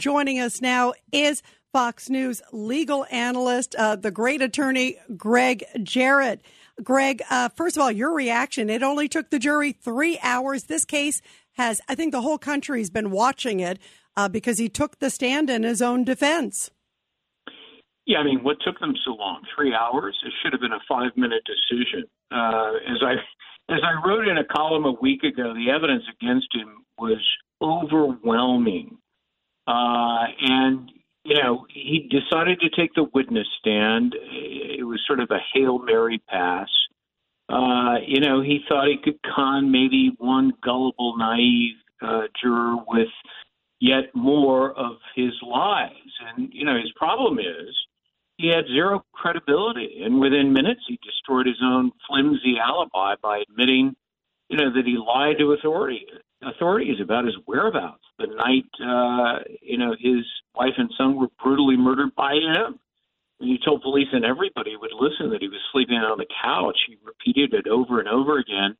Joining us now is Fox News legal analyst, uh, the great attorney Gregg Jarrett. Gregg, uh, first of all, your reaction. It only took the jury three hours. This case has, I think the whole country's been watching it uh, because he took the stand in his own defense. Yeah, I mean, what took them so long? Three hours? It should have been a five-minute decision. Uh, as I as I wrote in a column a week ago, the evidence against him was overwhelming. Uh, and, you know, he decided to take the witness stand. It was sort of a Hail Mary pass. Uh, you know, he thought he could con maybe one gullible, naive uh, juror with yet more of his lies. And, you know, his problem is he had zero credibility. And within minutes, he destroyed his own flimsy alibi by admitting, you know, that he lied to authority, authorities about his whereabouts the night, uh, you know, his wife and son were brutally murdered by him. And he told police and everybody would listen that he was sleeping on the couch. He repeated it over and over again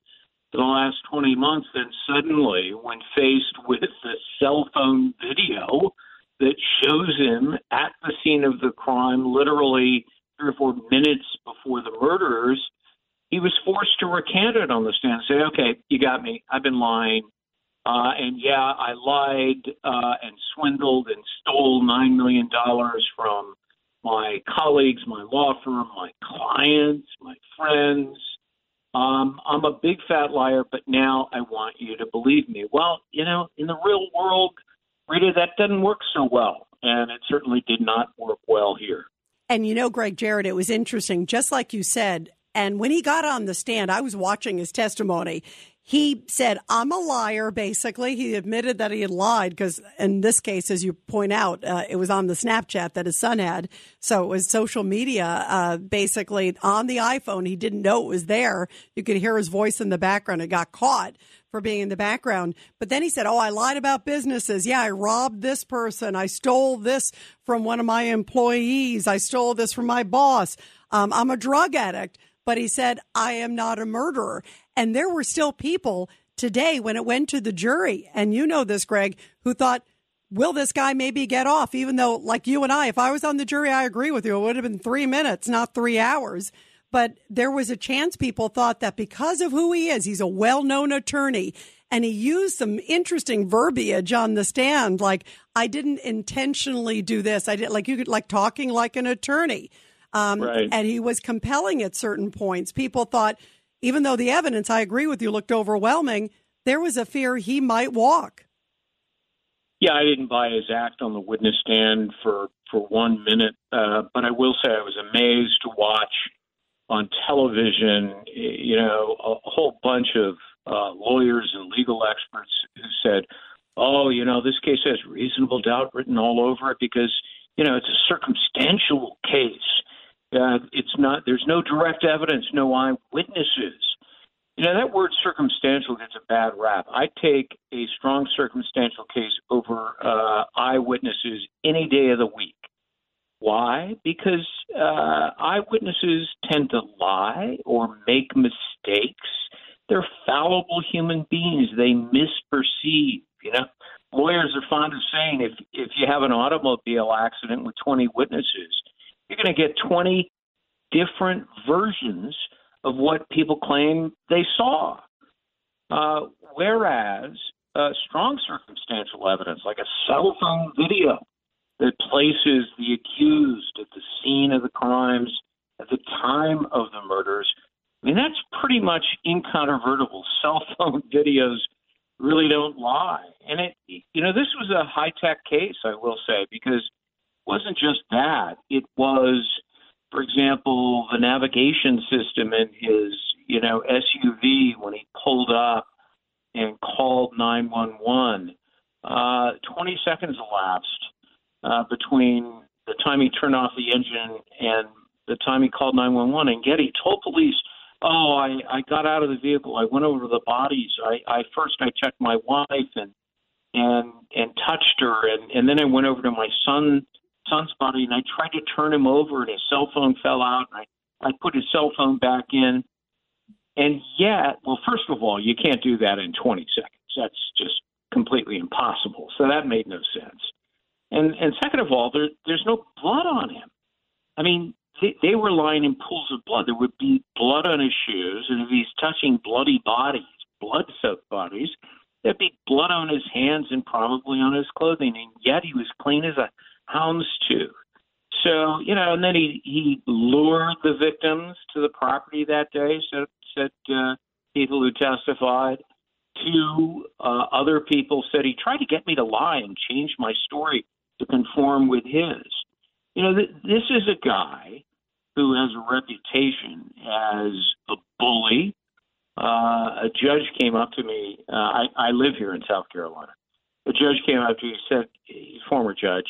for the last 20 months. Then suddenly, when faced with the cell phone video that shows him at the scene of the crime, literally three or four minutes before the murderers, he was forced to recant it on the stand and say, okay, you got me. I've been lying. Uh, and yeah, I lied uh, and swindled and stole $9 million from my colleagues, my law firm, my clients, my friends. Um, I'm a big fat liar, but now I want you to believe me. Well, you know, in the real world, Rita, that doesn't work so well. And it certainly did not work well here. And you know, Gregg Jarrett, it was interesting, just like you said. And when he got on the stand, I was watching his testimony he said, I'm a liar, basically. He admitted that he had lied because, in this case, as you point out, uh, it was on the Snapchat that his son had. So it was social media, uh, basically on the iPhone. He didn't know it was there. You could hear his voice in the background. It got caught for being in the background. But then he said, Oh, I lied about businesses. Yeah, I robbed this person. I stole this from one of my employees. I stole this from my boss. Um, I'm a drug addict. But he said, I am not a murderer. And there were still people today when it went to the jury, and you know this, Gregg, who thought, will this guy maybe get off? Even though, like you and I, if I was on the jury, I agree with you. It would have been three minutes, not three hours. But there was a chance people thought that because of who he is, he's a well known attorney. And he used some interesting verbiage on the stand, like, I didn't intentionally do this. I did, like, you could, like, talking like an attorney. Um, right. And he was compelling at certain points. People thought, even though the evidence, I agree with you, looked overwhelming, there was a fear he might walk. Yeah, I didn't buy his act on the witness stand for for one minute, uh, but I will say I was amazed to watch on television. You know, a, whole bunch of uh, lawyers and legal experts who said, "Oh, you know, this case has reasonable doubt written all over it because you know it's a circumstantial case." Uh, it's not. There's no direct evidence, no eyewitnesses. You know that word circumstantial gets a bad rap. I take a strong circumstantial case over uh, eyewitnesses any day of the week. Why? Because uh, eyewitnesses tend to lie or make mistakes. They're fallible human beings. They misperceive. You know, lawyers are fond of saying if if you have an automobile accident with 20 witnesses, you're going to get 20 different versions of what people claim they saw. Uh, whereas uh, strong circumstantial evidence, like a cell phone video that places the accused at the scene of the crimes at the time of the murders, I mean, that's pretty much incontrovertible. Cell phone videos really don't lie. And it, you know, this was a high tech case, I will say, because wasn't just that. It was, for example, the navigation system in his, you know, SUV when he pulled up and called 911. Uh, 20 seconds elapsed uh, between the time he turned off the engine and the time he called 911. And Getty told police, "Oh, I I got out of the vehicle. I went over to the bodies. I, I first I checked my wife and and and touched her, and and then I went over to my son son's body and I tried to turn him over, and his cell phone fell out. And I I put his cell phone back in." And yet, well, first of all, you can't do that in 20 seconds. That's just completely impossible. So that made no sense. And and second of all, there, there's no blood on him. I mean, they, they were lying in pools of blood. There would be blood on his shoes, and if he's touching bloody bodies, blood-soaked bodies, there'd be blood on his hands and probably on his clothing. And yet he was clean as a hound's tooth. So you know, and then he he lured the victims to the property that day. So said uh, people who testified. Two uh, other people said he tried to get me to lie and change my story to conform with his. You know, th- this is a guy who has a reputation as a bully. Uh, a judge came up to me. Uh, I, I live here in South Carolina. A judge came up to me said, he's former judge,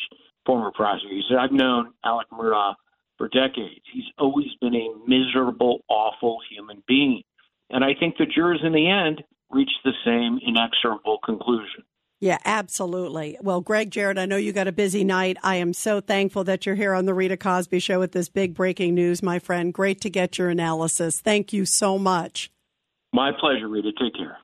former prosecutor, he said, I've known Alex Murdaugh for decades. He's always been a miserable, awful human being. And I think the jurors in the end reached the same inexorable conclusion. Yeah, absolutely. Well, Gregg Jarrett, I know you got a busy night. I am so thankful that you're here on the Rita Cosby Show with this big breaking news, my friend. Great to get your analysis. Thank you so much. My pleasure, Rita. Take care.